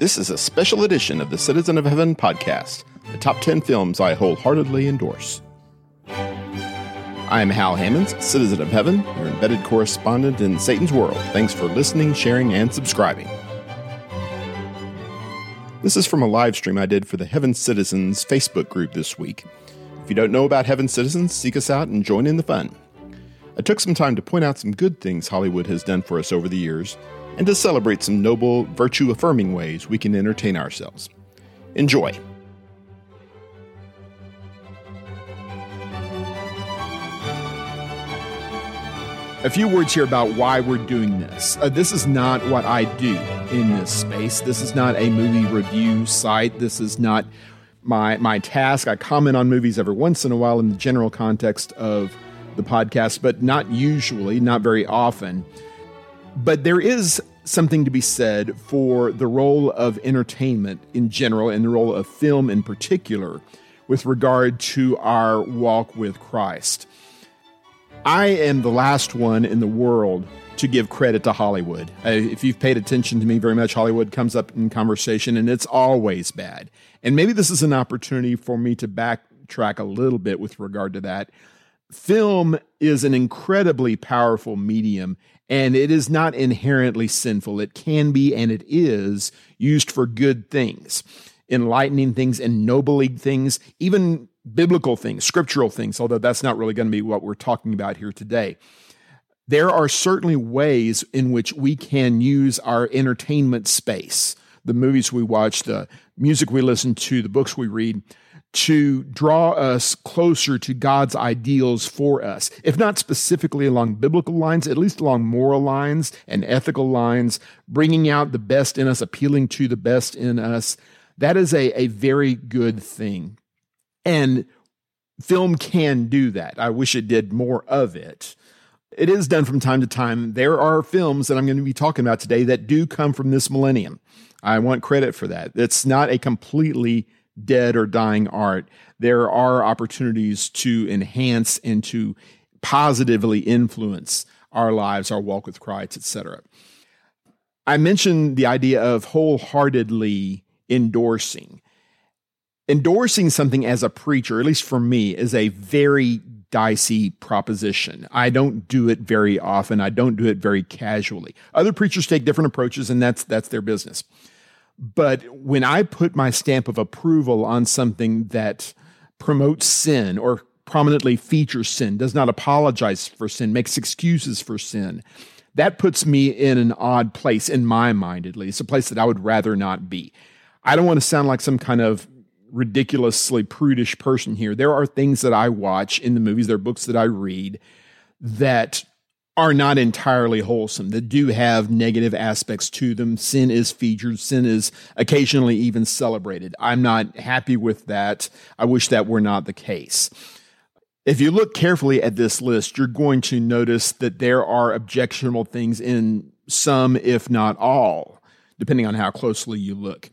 This is a special edition of the Citizen of Heaven podcast, the top 10 films I wholeheartedly endorse. I am Hal Hammons, Citizen of Heaven, your embedded correspondent in Satan's world. Thanks for listening, sharing, and subscribing. This is from a live stream I did for the Heaven Citizens Facebook group this week. If you don't know about Heaven Citizens, seek us out and join in the fun. I took some time to point out some good things Hollywood has done for us over the years and to celebrate some noble, virtue affirming ways we can entertain ourselves. Enjoy. A few words here about why we're doing this. Uh, this is not what I do in this space. This is not a movie review site. This is not my my task. I comment on movies every once in a while in the general context of the podcast, but not usually, not very often. But there is something to be said for the role of entertainment in general and the role of film in particular with regard to our walk with Christ. I am the last one in the world to give credit to Hollywood. Uh, if you've paid attention to me very much, Hollywood comes up in conversation and it's always bad. And maybe this is an opportunity for me to backtrack a little bit with regard to that. Film is an incredibly powerful medium and it is not inherently sinful. It can be and it is used for good things, enlightening things, ennobling things, even biblical things, scriptural things, although that's not really going to be what we're talking about here today. There are certainly ways in which we can use our entertainment space, the movies we watch, the music we listen to, the books we read, to draw us closer to God's ideals for us. If not specifically along biblical lines, at least along moral lines and ethical lines, bringing out the best in us, appealing to the best in us. That is a, a very good thing. And film can do that. I wish it did more of it. It is done from time to time. There are films that I'm going to be talking about today that do come from this millennium. I want credit for that. It's not a completely dead or dying art, there are opportunities to enhance and to positively influence our lives, our walk with Christ, etc. I mentioned the idea of wholeheartedly endorsing. Endorsing something as a preacher, at least for me, is a very dicey proposition. I don't do it very often. I don't do it very casually. Other preachers take different approaches, and that's that's their business. But when I put my stamp of approval on something that promotes sin or prominently features sin, does not apologize for sin, makes excuses for sin, that puts me in an odd place, in my mind at least, a place that I would rather not be. I don't want to sound like some kind of ridiculously prudish person here. There are things that I watch in the movies, there are books that I read that are not entirely wholesome, that do have negative aspects to them. Sin is featured, sin is occasionally even celebrated. I'm not happy with that. I wish that were not the case. If you look carefully at this list, you're going to notice that there are objectionable things in some, if not all, depending on how closely you look.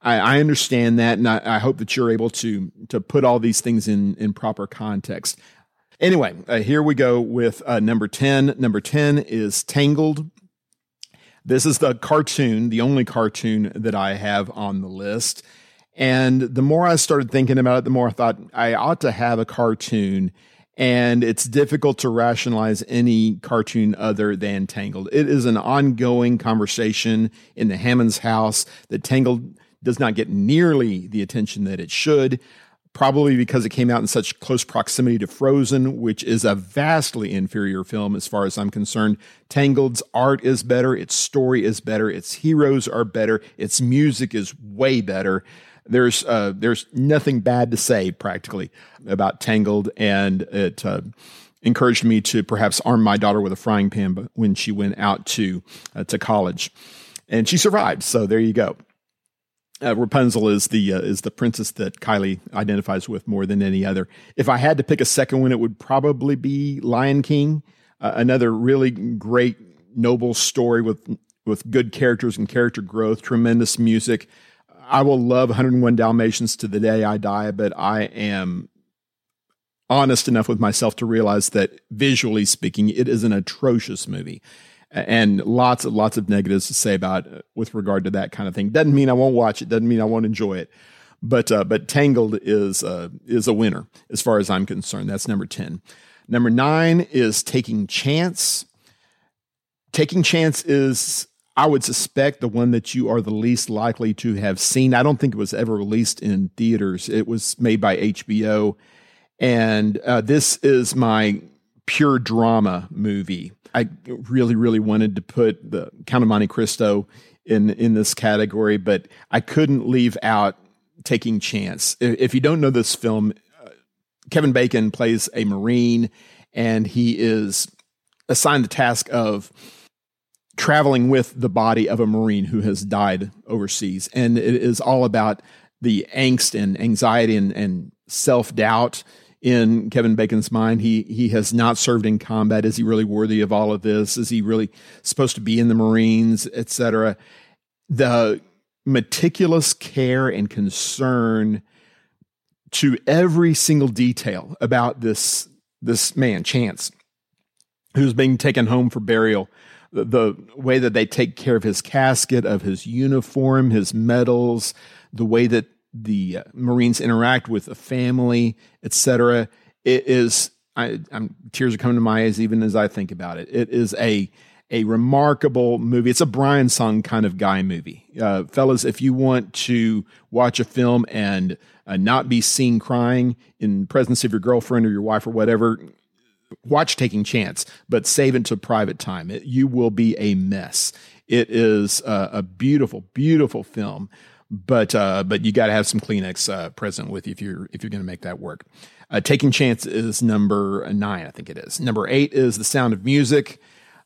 I, I understand that, and I, I, hope that you're able to to put all these things in in proper context. Anyway, uh, here we go with uh, number 10. Number 10 is Tangled. This is the cartoon, the only cartoon that I have on the list. And the more I started thinking about it, the more I thought I ought to have a cartoon. And it's difficult to rationalize any cartoon other than Tangled. It is an ongoing conversation in the Hammons' house that Tangled does not get nearly the attention that it should probably because it came out in such close proximity to Frozen, which is a vastly inferior film as far as I'm concerned. Tangled's art is better, its story is better, its heroes are better, its music is way better. There's uh, there's nothing bad to say practically about Tangled, and it uh, encouraged me to perhaps arm my daughter with a frying pan when she went out to uh, to college, and she survived. So there you go uh, Rapunzel is the uh, is the princess that Kylie identifies with more than any other. If I had to pick a second one, it would probably be Lion King, uh, another really great noble story with with good characters and character growth, tremendous music. I will love 101 Dalmatians to the day I die, but I am honest enough with myself to realize that visually speaking, it is an atrocious movie. And lots of lots of negatives to say about with regard to that kind of thing. Doesn't mean I won't watch it. Doesn't mean I won't enjoy it. But uh, but Tangled is uh, is a winner as far as I'm concerned. That's number ten. Number nine is Taking Chance. Taking Chance is I would suspect the one that you are the least likely to have seen. I don't think it was ever released in theaters. It was made by HBO, and uh, this is my pure drama movie. I really, really wanted to put the Count of Monte Cristo in in this category, but I couldn't leave out Taking Chance. If you don't know this film, uh, Kevin Bacon plays a Marine, and he is assigned the task of traveling with the body of a Marine who has died overseas, and it is all about the angst and anxiety and, and self doubt in Kevin Bacon's mind. He he has not served in combat. Is he really worthy of all of this? Is he really supposed to be in the Marines, etc.? The meticulous care and concern to every single detail about this this man, Chance, who's being taken home for burial. The, the way that they take care of his casket, of his uniform, his medals, the way that the uh, Marines interact with a family, etc. It is I, am tears are coming to my eyes even as I think about it. It is a a remarkable movie. It's a Brian's Song kind of guy movie, uh, fellas. If you want to watch a film and uh, not be seen crying in presence of your girlfriend or your wife or whatever, watch Taking Chance, but save it to private time. It, you will be a mess. It is a, a beautiful, beautiful film but uh, but you got to have some Kleenex uh, present with you if you're if you're going to make that work. Uh, Taking Chance is number nine, I think it is. Number eight is The Sound of Music.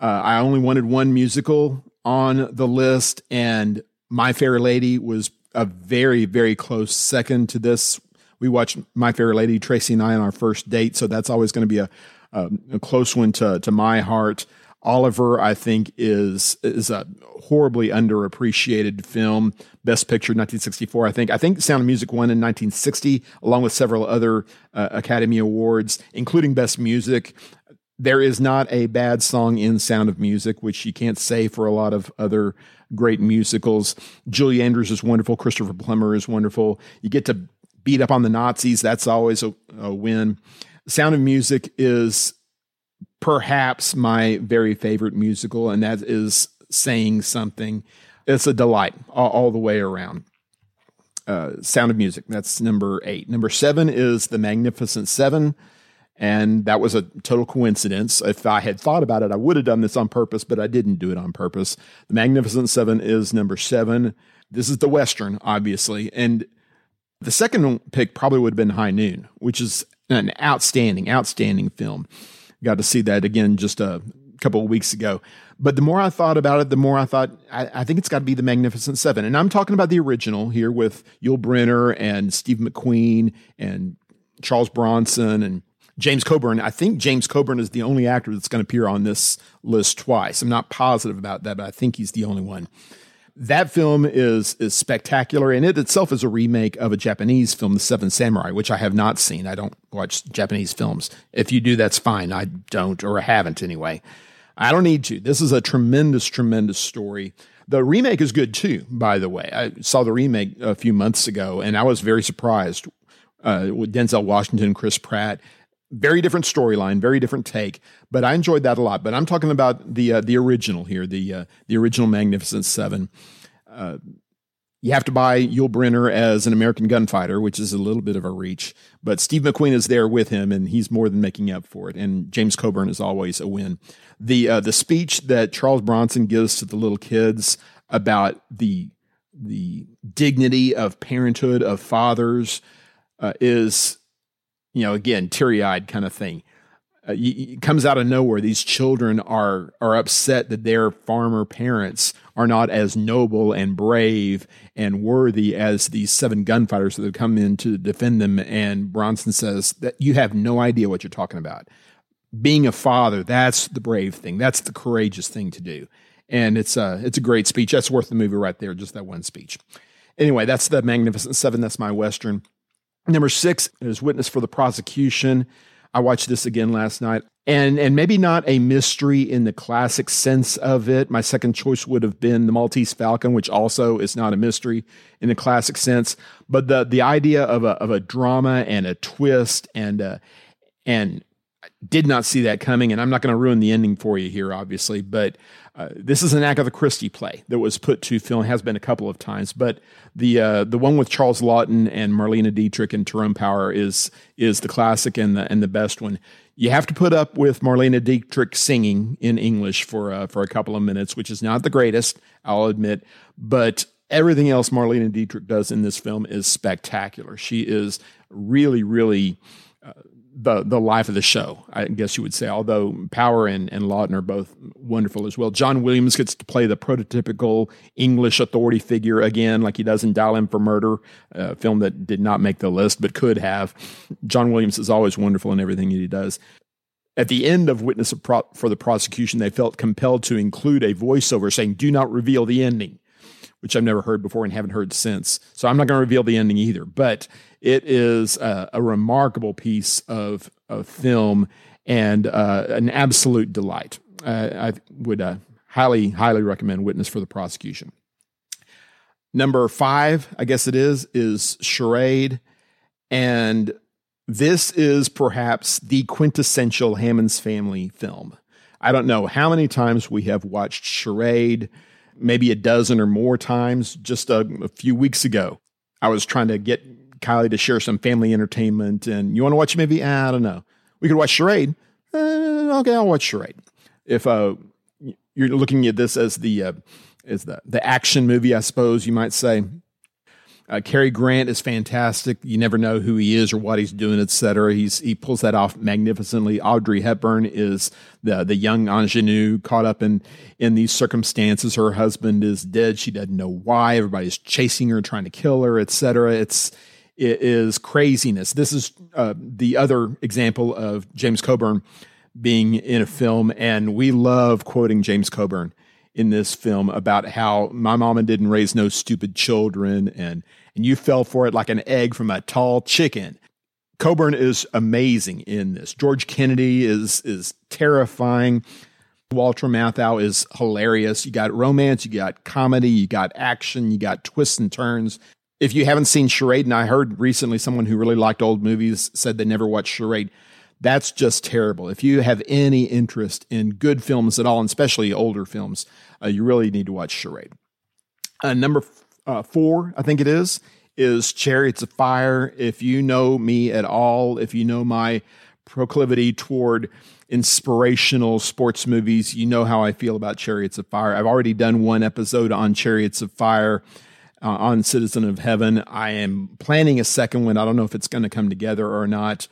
Uh, I only wanted one musical on the list, and My Fair Lady was a very very close second to this. We watched My Fair Lady, Tracy and I, on our first date, so that's always going to be a, a, a close one to to my heart. Oliver, I think, is is a horribly underappreciated film. Best Picture, 1964. I think. I think Sound of Music won in 1960, along with several other uh, Academy Awards, including Best Music. There is not a bad song in Sound of Music, which you can't say for a lot of other great musicals. Julie Andrews is wonderful. Christopher Plummer is wonderful. You get to beat up on the Nazis. That's always a, a win. Sound of Music is perhaps my very favorite musical, and that is saying something. It's a delight all, all the way around. Uh, Sound of Music, that's number eight. Number seven is The Magnificent Seven. And that was a total coincidence. If I had thought about it, I would have done this on purpose, but I didn't do it on purpose. The Magnificent Seven is number seven. This is the Western, obviously. And the second pick probably would have been High Noon, which is an outstanding, outstanding film. Got to see that again just a couple of weeks ago. But the more I thought about it, the more I thought I, I think it's got to be the Magnificent Seven. And I'm talking about the original here with Yul Brynner and Steve McQueen and Charles Bronson and James Coburn. I think James Coburn is the only actor that's going to appear on this list twice. I'm not positive about that, but I think he's the only one that film is is spectacular, and it itself is a remake of a Japanese film, The Seven Samurai, which I have not seen. I don't watch Japanese films. If you do, that's fine. I don't, or haven't anyway. I don't need to. This is a tremendous, tremendous story. The remake is good too, by the way. I saw the remake a few months ago, and I was very surprised uh, with Denzel Washington, Chris Pratt very different storyline, very different take, but I enjoyed that a lot. But I'm talking about the uh, the original here, the uh, the original Magnificent Seven. Uh, you have to buy Yul Brynner as an American gunfighter, which is a little bit of a reach. But Steve McQueen is there with him, and he's more than making up for it. And James Coburn is always a win. The uh, the speech that Charles Bronson gives to the little kids about the the dignity of parenthood of fathers uh, is you know, again, teary eyed kind of thing. Uh, it comes out of nowhere. These children are are upset that their farmer parents are not as noble and brave and worthy as these seven gunfighters that have come in to defend them. And Bronson says that you have no idea what you're talking about. Being a father, that's the brave thing. That's the courageous thing to do. And it's a it's a great speech. That's worth the movie right there. Just that one speech. Anyway, that's the Magnificent Seven. That's my western. Number six is witness for the prosecution. I watched this again last night. and and maybe not a mystery in the classic sense of it. My second choice would have been the Maltese Falcon, which also is not a mystery in the classic sense. But the the idea of a of a drama and a twist and uh, and did not see that coming. And I'm not going to ruin the ending for you here, obviously, but uh, this is an Agatha Christie play that was put to film, has been a couple of times, but the uh, the one with Charles Laughton and Marlene Dietrich and Tyrone Power is is the classic and the and the best one. You have to put up with Marlene Dietrich singing in English for uh, for a couple of minutes, which is not the greatest, I'll admit, but everything else Marlene Dietrich does in this film is spectacular. She is really, really uh, the the life of the show, I guess you would say. Although Power and, and Laughton are both wonderful as well. John Williams gets to play the prototypical English authority figure again, like he does in Dial M for Murder, a film that did not make the list but could have. John Williams is always wonderful in everything he does. At the end of Witness for the prosecution, they felt compelled to include a voiceover saying, "Do not reveal the ending." Which I've never heard before and haven't heard since. So I'm not going to reveal the ending either. But it is a, a remarkable piece of, of film and uh, an absolute delight. Uh, I would uh, highly, highly recommend Witness for the Prosecution. Number five, I guess it is, is Charade. And this is perhaps the quintessential Hammons' Family film. I don't know how many times we have watched Charade, maybe a dozen or more times. Just a, a few weeks ago, I was trying to get Kylie to share some family entertainment. And you want to watch a movie? I don't know. We could watch Charade. Uh, okay, I'll watch Charade. If uh, you're looking at this as the uh, as the the action movie, I suppose you might say. Uh, Cary Grant is fantastic. You never know who he is or what he's doing, etc. He's he pulls that off magnificently. Audrey Hepburn is the the young ingenue caught up in in these circumstances. Her husband is dead. She doesn't know why. Everybody's chasing her, trying to kill her, etc. It's is craziness. This is uh, the other example of James Coburn being in a film, and we love quoting James Coburn in this film about how my mama didn't raise no stupid children, and and you fell for it like an egg from a tall chicken. Coburn is amazing in this. George Kennedy is is terrifying. Walter Matthau is hilarious. You got romance, you got comedy, you got action, you got twists and turns if you haven't seen Charade, and I heard recently someone who really liked old movies said they never watched Charade. That's just terrible. If you have any interest in good films at all, and especially older films, uh, you really need to watch Charade. Uh, number f- uh, four, I think it is, is Chariots of Fire. If you know me at all, if you know my proclivity toward inspirational sports movies, you know how I feel about Chariots of Fire. I've already done one episode on Chariots of Fire uh, on Citizen of Heaven. I am planning a second one. I don't know if it's going to come together or not.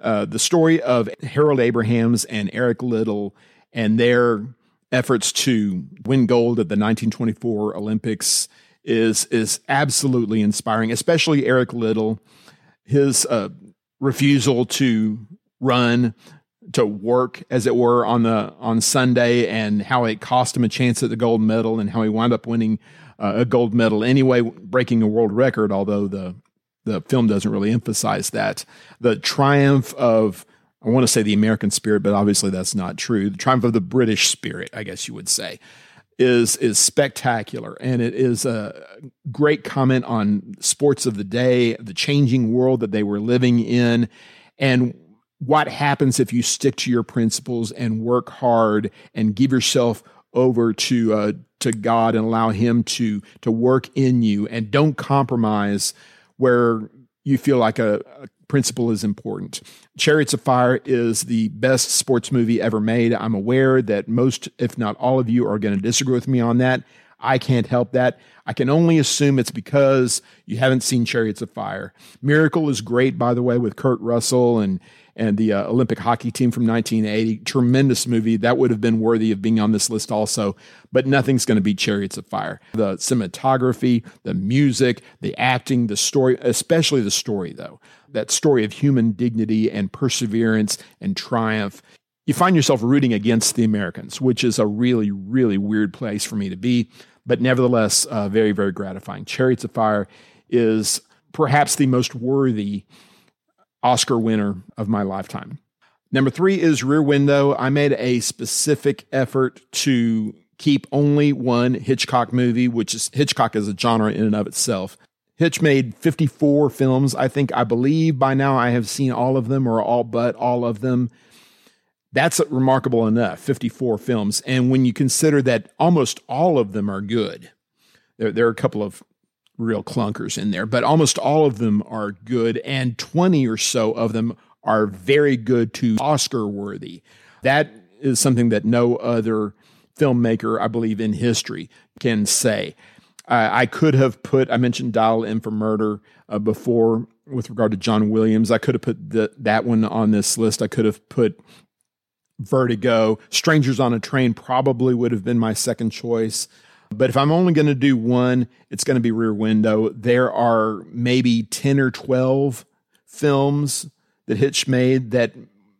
Uh, the story of Harold Abrahams and Eric Liddell and their efforts to win gold at the 1924 Olympics is is absolutely inspiring. Especially Eric Liddell, his uh, refusal to run to work, as it were, on the on Sunday, and how it cost him a chance at the gold medal, and how he wound up winning uh, a gold medal anyway, breaking a world record. Although the the film doesn't really emphasize that. The triumph of I want to say the American spirit, but obviously that's not true. The triumph of the British spirit, I guess you would say, is is spectacular, and it is a great comment on sports of the day, the changing world that they were living in, and what happens if you stick to your principles and work hard and give yourself over to uh, to God and allow Him to to work in you, and don't compromise where you feel like a, a principle is important. Chariots of Fire is the best sports movie ever made. I'm aware that most, if not all of you, are going to disagree with me on that. I can't help that. I can only assume it's because you haven't seen Chariots of Fire. Miracle is great, by the way, with Kurt Russell and and the uh, Olympic hockey team from 1980. Tremendous movie. That would have been worthy of being on this list also, but nothing's going to beat Chariots of Fire. The cinematography, the music, the acting, the story, especially the story, though. That story of human dignity and perseverance and triumph. You find yourself rooting against the Americans, which is a really, really weird place for me to be, but nevertheless, uh, very, very gratifying. Chariots of Fire is perhaps the most worthy Oscar winner of my lifetime. Number three is Rear Window. I made a specific effort to keep only one Hitchcock movie, which is Hitchcock is a genre in and of itself. Hitch made 54 films. I think, I believe by now I have seen all of them or all but all of them. That's remarkable enough 54 films. And when you consider that almost all of them are good, there, there are a couple of real clunkers in there, but almost all of them are good. And 20 or so of them are very good to Oscar worthy. That is something that no other filmmaker, I believe, in history can say. Uh, I could have put, I mentioned Dial M for Murder uh, before with regard to John Williams. I could have put the, that one on this list. I could have put Vertigo. Strangers on a Train probably would have been my second choice. But if I'm only going to do one, it's going to be Rear Window. There are maybe 10 or 12 films that Hitch made that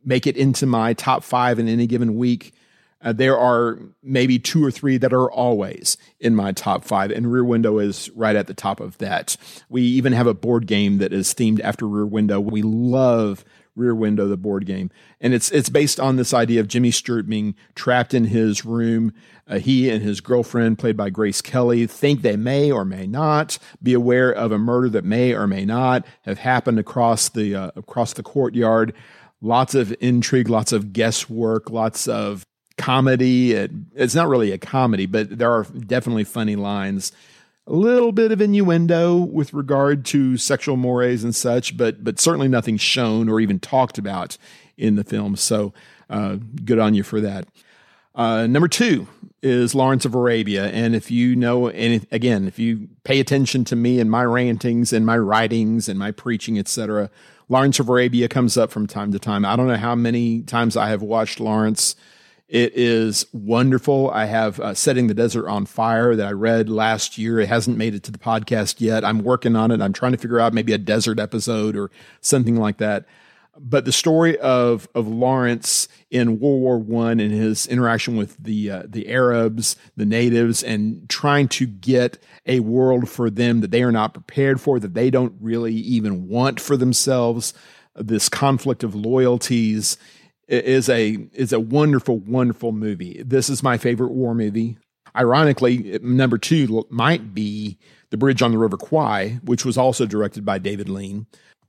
make it into my top five in any given week. Uh, there are maybe two or three that are always in my top five, and Rear Window is right at the top of that. We even have a board game that is themed after Rear Window. We love Rear Window, the board game, and it's it's based on this idea of Jimmy Stewart being trapped in his room. Uh, he and his girlfriend, played by Grace Kelly, think they may or may not be aware of a murder that may or may not have happened across the uh, across the courtyard. Lots of intrigue, lots of guesswork, lots of comedy. It, it's not really a comedy, but there are definitely funny lines a little bit of innuendo with regard to sexual mores and such, but but certainly nothing shown or even talked about in the film. So uh, good on you for that. Uh, number two is Lawrence of Arabia, and if you know, and again, if you pay attention to me and my rantings and my writings and my preaching, etc., Lawrence of Arabia comes up from time to time. I don't know how many times I have watched Lawrence it is wonderful. I have uh, Setting the Desert on Fire that I read last year. It hasn't made it to the podcast yet. I'm working on it. I'm trying to figure out maybe a desert episode or something like that. But the story of of Lawrence in World War One and his interaction with the uh, the Arabs, the natives, and trying to get a world for them that they are not prepared for, that they don't really even want for themselves. This conflict of loyalties is a is a wonderful, wonderful movie. This is my favorite war movie. Ironically, number two might be The Bridge on the River Kwai, which was also directed by David Lean.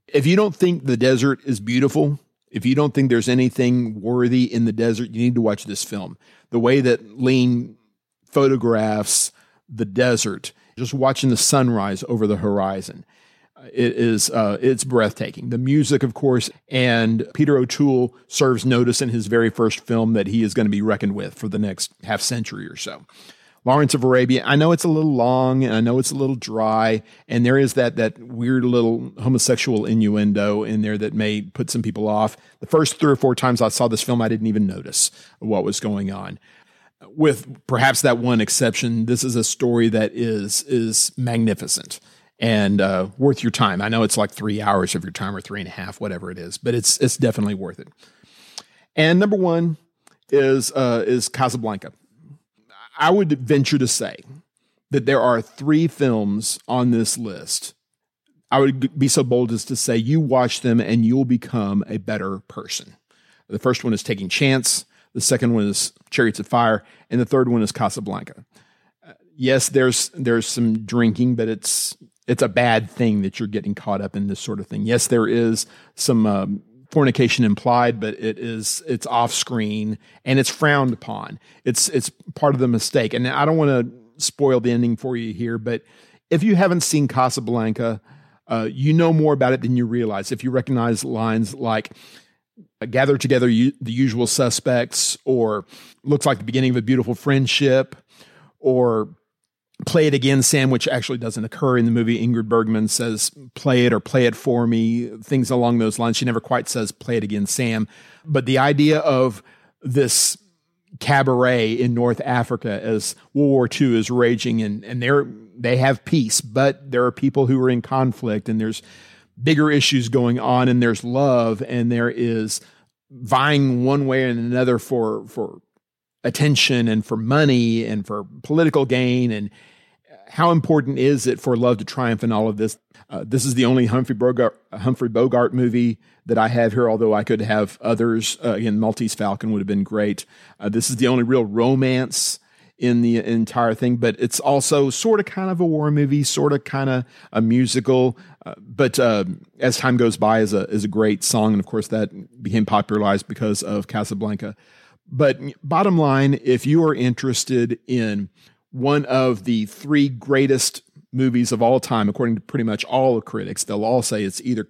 If you don't think the desert is beautiful, if you don't think there's anything worthy in the desert, you need to watch this film. The way that Lean photographs the desert, just watching the sunrise over the horizon it is uh, it's breathtaking. The music, of course, and Peter O'Toole serves notice in his very first film that he is going to be reckoned with for the next half century or so. Lawrence of Arabia. I know it's a little long and I know it's a little dry, and there is that that weird little homosexual innuendo in there that may put some people off. The first three or four times I saw this film, I didn't even notice what was going on. With perhaps that one exception, this is a story that is is magnificent and uh, worth your time. I know it's like three hours of your time or three and a half, whatever it is, but it's it's definitely worth it. And number one is uh, is Casablanca. I would venture to say that there are three films on this list. I would be so bold as to say you watch them and you'll become a better person. The first one is Taking Chance. The second one is Chariots of Fire, and the third one is Casablanca. Uh, yes, there's there's some drinking, but it's it's a bad thing that you're getting caught up in this sort of thing. Yes, there is some um, fornication implied, but it is it's off screen and it's frowned upon. It's it's part of the mistake. And I don't want to spoil the ending for you here, but if you haven't seen Casablanca, uh, you know more about it than you realize. If you recognize lines like "Gather together the usual suspects," or "Looks like the beginning of a beautiful friendship," or play it again, Sam, which actually doesn't occur in the movie. Ingrid Bergman says, play it or play it for me, things along those lines. She never quite says, play it again, Sam. But the idea of this cabaret in North Africa as World War II is raging and, and they're, they have peace, but there are people who are in conflict and there's bigger issues going on and there's love and there is vying one way and another for, for attention and for money and for political gain and how important is it for love to triumph in all of this? Uh, this is the only Humphrey Bogart, Humphrey Bogart movie that I have here, although I could have others. Uh, again, Maltese Falcon would have been great. Uh, this is the only real romance in the entire thing, but it's also sort of kind of a war movie, sort of kind of a musical. Uh, but uh, as time goes by, is a is a great song, and of course that became popularized because of Casablanca. But bottom line, if you are interested in one of the three greatest movies of all time, according to pretty much all the critics. They'll all say it's either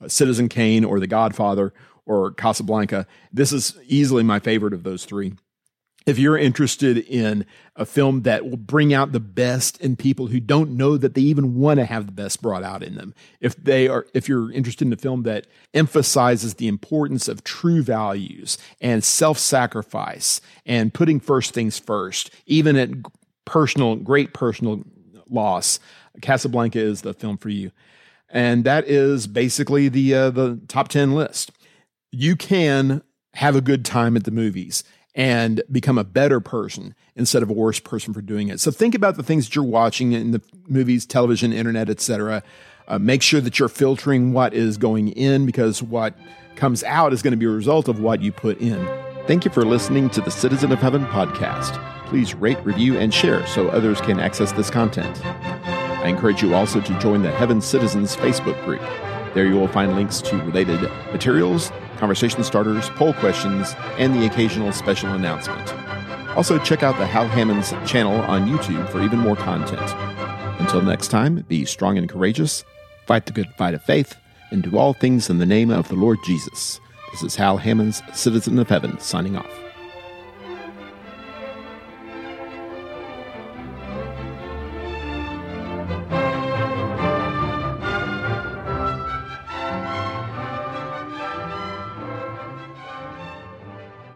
uh, Citizen Kane or The Godfather or Casablanca. This is easily my favorite of those three. If you're interested in a film that will bring out the best in people who don't know that they even want to have the best brought out in them, if they are, if you're interested in a film that emphasizes the importance of true values and self-sacrifice and putting first things first, even at personal, great personal loss, Casablanca is the film for you. And that is basically the uh, the top 10 list. You can have a good time at the movies and become a better person instead of a worse person for doing it. So think about the things that you're watching in the movies, television, internet, etc. Uh, make sure that you're filtering what is going in because what comes out is going to be a result of what you put in. Thank you for listening to the Citizen of Heaven podcast. Please rate, review, and share so others can access this content. I encourage you also to join the Heaven Citizens Facebook group. There you will find links to related materials, conversation starters, poll questions, and the occasional special announcement. Also, check out the Hal Hammons channel on YouTube for even more content. Until next time, be strong and courageous, fight the good fight of faith, and do all things in the name of the Lord Jesus. This is Hal Hammons, Citizen of Heaven, signing off.